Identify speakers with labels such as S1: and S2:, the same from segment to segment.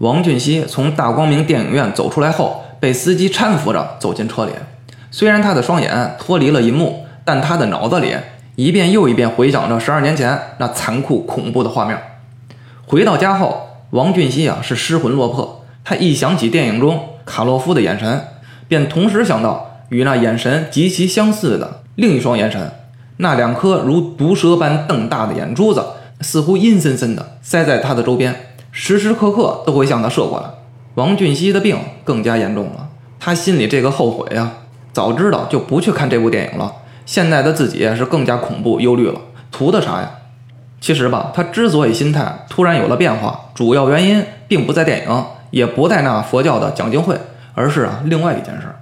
S1: 王俊熙从大光明电影院走出来后，被司机搀扶着走进车里。虽然他的双眼脱离了银幕，但他的脑子里一遍又一遍回想着十二年前那残酷恐怖的画面。回到家后，王俊熙啊是失魂落魄。他一想起电影中卡洛夫的眼神，便同时想到与那眼神极其相似的另一双眼神，那两颗如毒蛇般瞪大的眼珠子，似乎阴森森的塞在他的周边。时时刻刻都会向他射过来。王俊熙的病更加严重了，他心里这个后悔呀，早知道就不去看这部电影了。现在的自己是更加恐怖忧虑了，图的啥呀？其实吧，他之所以心态突然有了变化，主要原因并不在电影，也不在那佛教的讲经会，而是啊另外一件事。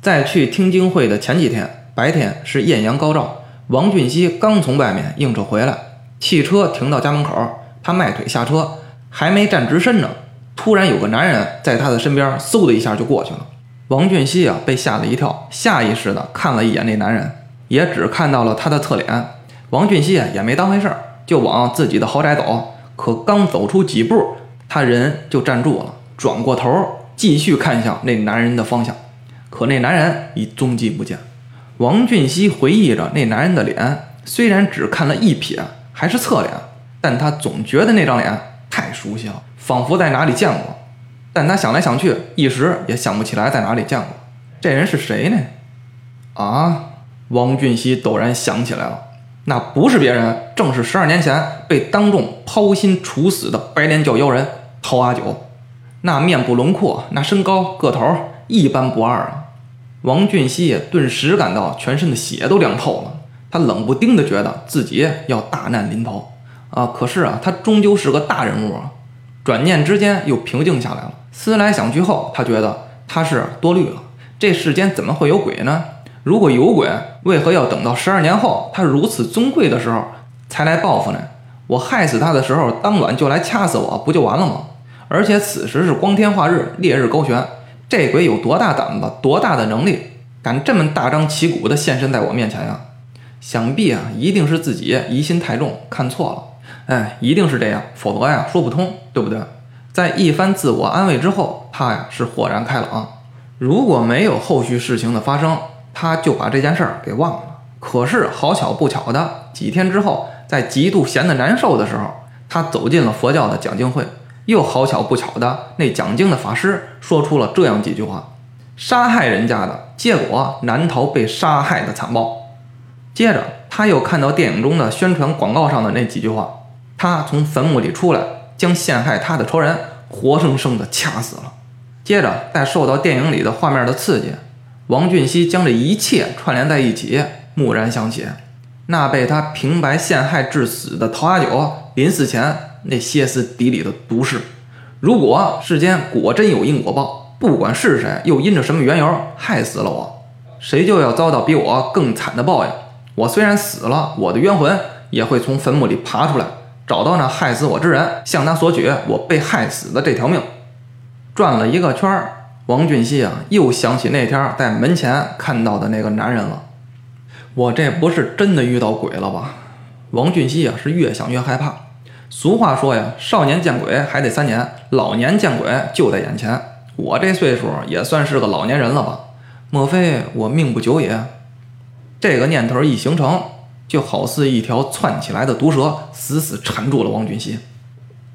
S1: 在去听经会的前几天，白天是艳阳高照，王俊熙刚从外面应酬回来，汽车停到家门口，他迈腿下车。还没站直身呢，突然有个男人在他的身边，嗖的一下就过去了。王俊熙啊，被吓了一跳，下意识的看了一眼那男人，也只看到了他的侧脸。王俊熙啊，也没当回事儿，就往自己的豪宅走。可刚走出几步，他人就站住了，转过头继续看向那男人的方向。可那男人已踪迹不见。王俊熙回忆着那男人的脸，虽然只看了一瞥，还是侧脸，但他总觉得那张脸。太熟悉了，仿佛在哪里见过，但他想来想去，一时也想不起来在哪里见过。这人是谁呢？啊！王俊熙陡然想起来了，那不是别人，正是十二年前被当众抛心处死的白莲教妖人陶阿九。那面部轮廓，那身高个头，一般不二啊！王俊熙顿时感到全身的血都凉透了，他冷不丁的觉得自己要大难临头。啊，可是啊，他终究是个大人物啊。转念之间又平静下来了。思来想去后，他觉得他是多虑了。这世间怎么会有鬼呢？如果有鬼，为何要等到十二年后他如此尊贵的时候才来报复呢？我害死他的时候，当晚就来掐死我，不就完了吗？而且此时是光天化日，烈日高悬，这鬼有多大胆子，多大的能力，敢这么大张旗鼓地现身在我面前呀？想必啊，一定是自己疑心太重，看错了。哎，一定是这样，否则呀说不通，对不对？在一番自我安慰之后，他呀是豁然开朗。如果没有后续事情的发生，他就把这件事儿给忘了。可是好巧不巧的，几天之后，在极度闲得难受的时候，他走进了佛教的讲经会。又好巧不巧的，那讲经的法师说出了这样几句话：杀害人家的结果，难逃被杀害的惨报。接着，他又看到电影中的宣传广告上的那几句话。他从坟墓里出来，将陷害他的仇人活生生的掐死了。接着，在受到电影里的画面的刺激，王俊熙将这一切串联在一起，蓦然想起那被他平白陷害致死的陶阿九临死前那歇斯底里的毒誓。如果世间果真有因果报，不管是谁，又因着什么缘由害死了我，谁就要遭到比我更惨的报应。我虽然死了，我的冤魂也会从坟墓里爬出来。找到那害死我之人，向他索取我被害死的这条命。转了一个圈儿，王俊熙啊，又想起那天在门前看到的那个男人了。我这不是真的遇到鬼了吧？王俊熙啊，是越想越害怕。俗话说呀，少年见鬼还得三年，老年见鬼就在眼前。我这岁数也算是个老年人了吧？莫非我命不久也？这个念头一形成。就好似一条窜起来的毒蛇，死死缠住了王俊熙。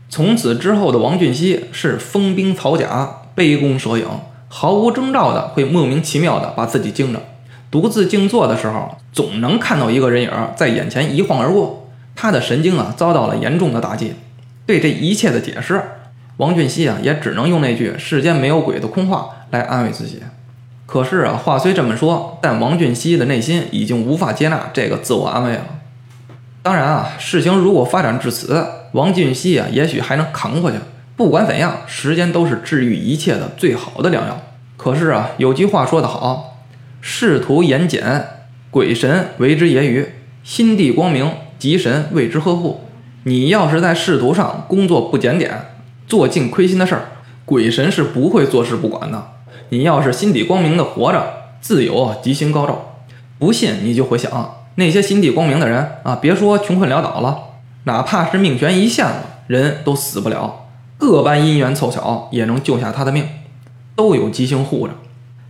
S1: 从此之后的王俊熙是风兵草甲，杯弓蛇影，毫无征兆的会莫名其妙的把自己惊着。独自静坐的时候，总能看到一个人影在眼前一晃而过，他的神经啊遭到了严重的打击。对这一切的解释，王俊熙啊也只能用那句“世间没有鬼”的空话来安慰自己。可是啊，话虽这么说，但王俊熙的内心已经无法接纳这个自我安慰了。当然啊，事情如果发展至此，王俊熙啊，也许还能扛过去。不管怎样，时间都是治愈一切的最好的良药。可是啊，有句话说得好：“仕途言简，鬼神为之揶揄；心地光明，吉神为之呵护。”你要是在仕途上工作不检点，做尽亏心的事儿，鬼神是不会坐视不管的。你要是心底光明的活着，自有吉星高照。不信你就会想，那些心地光明的人啊，别说穷困潦倒了，哪怕是命悬一线了，人都死不了。各般因缘凑巧也能救下他的命，都有吉星护着。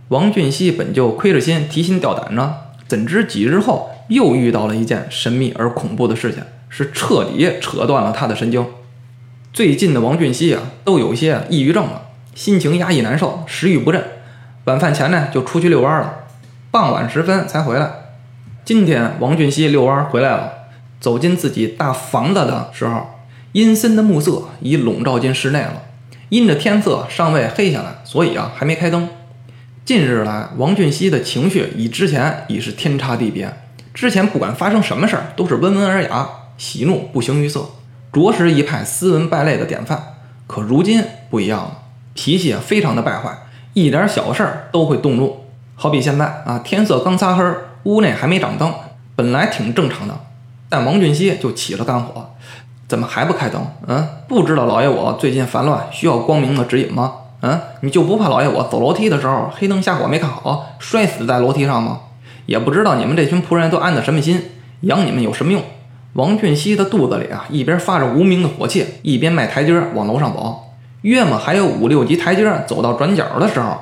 S1: 王俊熙本就亏着心、提心吊胆呢，怎知几日后又遇到了一件神秘而恐怖的事情，是彻底扯断了他的神经。最近的王俊熙啊，都有些抑郁症了，心情压抑难受，食欲不振。晚饭前呢，就出去遛弯了，傍晚时分才回来。今天王俊熙遛弯回来了，走进自己大房子的时候，阴森的暮色已笼罩进室内了。因着天色尚未黑下来，所以啊，还没开灯。近日来，王俊熙的情绪与之前已是天差地别。之前不管发生什么事儿，都是温文尔雅，喜怒不形于色，着实一派斯文败类的典范。可如今不一样了，脾气啊非常的败坏，一点小事儿都会动怒。好比现在啊，天色刚擦黑，屋内还没长灯，本来挺正常的，但王俊熙就起了肝火，怎么还不开灯？嗯，不知道老爷我最近烦乱，需要光明的指引吗？嗯，你就不怕老爷我走楼梯的时候黑灯瞎火没看好，摔死在楼梯上吗？也不知道你们这群仆人都安的什么心，养你们有什么用？王俊熙的肚子里啊，一边发着无名的火气，一边迈台阶往楼上走。约莫还有五六级台阶，走到转角的时候，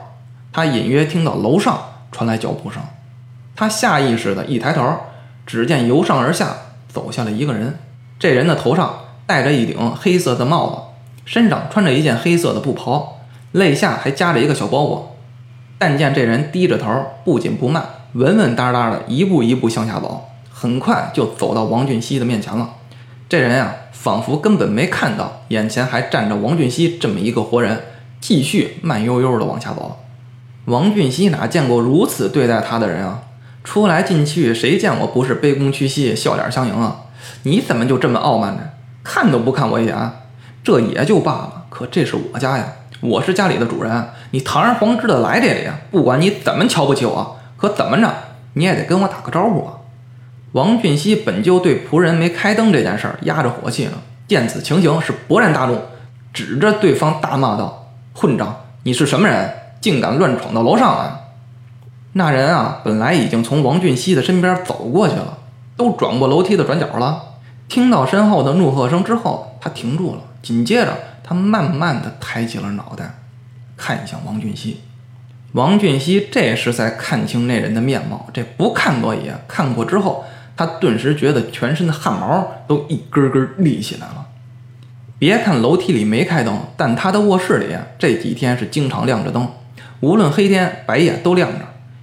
S1: 他隐约听到楼上传来脚步声。他下意识的一抬头，只见由上而下走下了一个人。这人的头上戴着一顶黑色的帽子，身上穿着一件黑色的布袍。肋下还夹着一个小包裹，但见这人低着头，不紧不慢，稳稳当当的一步一步向下走，很快就走到王俊熙的面前了。这人呀，仿佛根本没看到眼前还站着王俊熙这么一个活人，继续慢悠悠的往下走。王俊熙哪见过如此对待他的人啊？出来进去，谁见过不是卑躬屈膝、笑脸相迎啊？你怎么就这么傲慢呢？看都不看我一眼？这也就罢了，可这是我家呀！我是家里的主人，你堂而皇之的来这里，不管你怎么瞧不起我，可怎么着你也得跟我打个招呼啊！王俊熙本就对仆人没开灯这件事儿压着火气呢，见此情形是勃然大怒，指着对方大骂道：“混账！你是什么人，竟敢乱闯到楼上来？”那人啊，本来已经从王俊熙的身边走过去了，都转过楼梯的转角了，听到身后的怒喝声之后，他停住了，紧接着。他慢慢的抬起了脑袋，看向王俊熙。王俊熙这时才看清那人的面貌，这不看多也，看过之后，他顿时觉得全身的汗毛都一根根立起来了。别看楼梯里没开灯，但他的卧室里这几天是经常亮着灯，无论黑天白夜都亮着。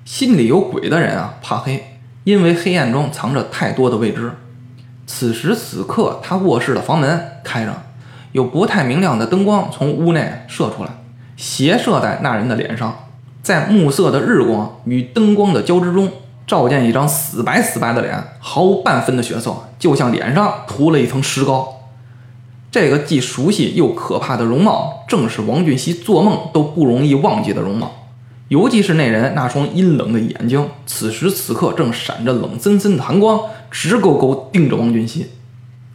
S1: 心里有鬼的人啊，怕黑，因为黑暗中藏着太多的未知。此时此刻，他卧室的房门开着。有不太明亮的灯光从屋内射出来，斜射在那人的脸上，在暮色的日光与灯光的交织中，照见一张死白死白的脸，毫无半分的血色，就像脸上涂了一层石膏。这个既熟悉又可怕的容貌，正是王俊熙做梦都不容易忘记的容貌。尤其是那人那双阴冷的眼睛，此时此刻正闪着冷森森的寒光，直勾勾盯着王俊熙。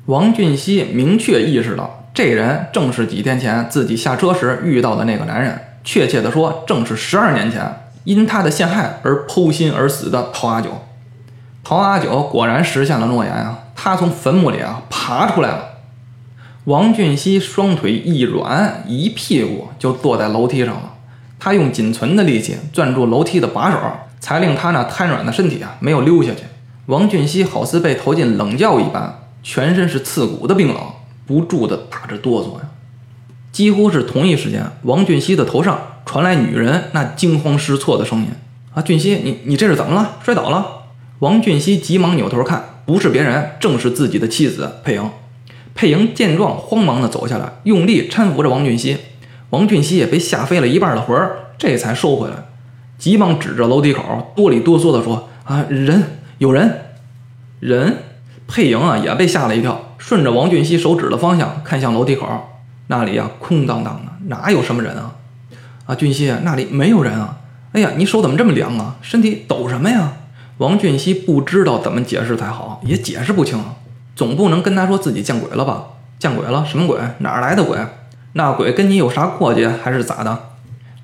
S1: 王俊熙明确意识到。这人正是几天前自己下车时遇到的那个男人，确切的说，正是十二年前因他的陷害而剖心而死的陶阿九。陶阿九果然实现了诺言啊，他从坟墓里啊爬出来了。王俊熙双腿一软，一屁股就坐在楼梯上了。他用仅存的力气攥住楼梯的把手，才令他那瘫软的身体啊没有溜下去。王俊熙好似被投进冷窖一般，全身是刺骨的冰冷。不住的打着哆嗦呀！几乎是同一时间，王俊熙的头上传来女人那惊慌失措的声音：“啊，俊熙，你你这是怎么了？摔倒了？”王俊熙急忙扭头看，不是别人，正是自己的妻子佩莹。佩莹见状，慌忙的走下来，用力搀扶着王俊熙。王俊熙也被吓飞了一半的魂儿，这才收回来，急忙指着楼梯口，哆里哆嗦的说：“啊，人，有人，人。”佩莹啊，也被吓了一跳，顺着王俊熙手指的方向看向楼梯口，那里呀空荡荡的，哪有什么人啊？啊，俊熙啊，那里没有人啊！哎呀，你手怎么这么凉啊？身体抖什么呀？王俊熙不知道怎么解释才好，也解释不清，总不能跟他说自己见鬼了吧？见鬼了？什么鬼？哪儿来的鬼？那鬼跟你有啥过节还是咋的？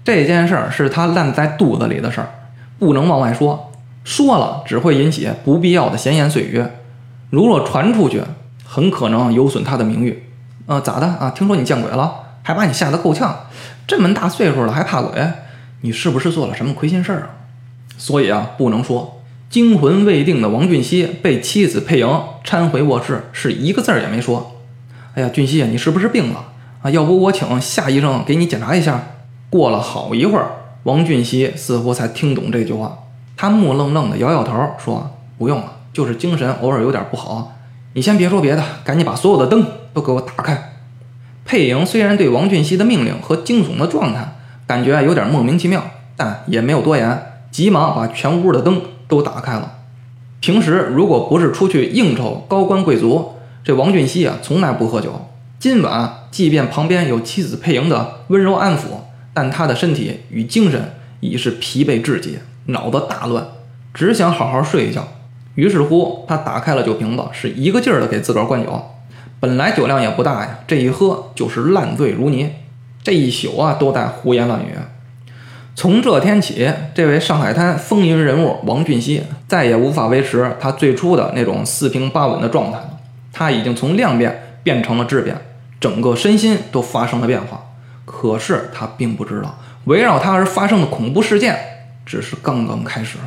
S1: 这件事儿是他烂在肚子里的事儿，不能往外说，说了只会引起不必要的闲言碎语。如若传出去，很可能有损他的名誉。呃，咋的啊？听说你见鬼了？还把你吓得够呛。这么大岁数了还怕鬼？你是不是做了什么亏心事儿啊？所以啊，不能说惊魂未定的王俊熙被妻子佩莹搀回卧室，是一个字儿也没说。哎呀，俊熙啊，你是不是病了啊？要不我请夏医生给你检查一下。过了好一会儿，王俊熙似乎才听懂这句话，他木愣愣的摇摇头，说：“不用了，就是精神偶尔有点不好。你先别说别的，赶紧把所有的灯都给我打开。”佩莹虽然对王俊熙的命令和惊悚的状态感觉有点莫名其妙，但也没有多言，急忙把全屋的灯都打开了。平时如果不是出去应酬高官贵族，这王俊熙啊从来不喝酒。今晚即便旁边有妻子佩莹的温柔安抚，但他的身体与精神已是疲惫至极，脑子大乱，只想好好睡一觉。于是乎，他打开了酒瓶子，是一个劲儿的给自个儿灌酒。本来酒量也不大呀，这一喝就是烂醉如泥，这一宿啊都在胡言乱语。从这天起，这位上海滩风云人物王俊熙再也无法维持他最初的那种四平八稳的状态了。他已经从量变变成了质变，整个身心都发生了变化。可是他并不知道，围绕他而发生的恐怖事件只是刚刚开始。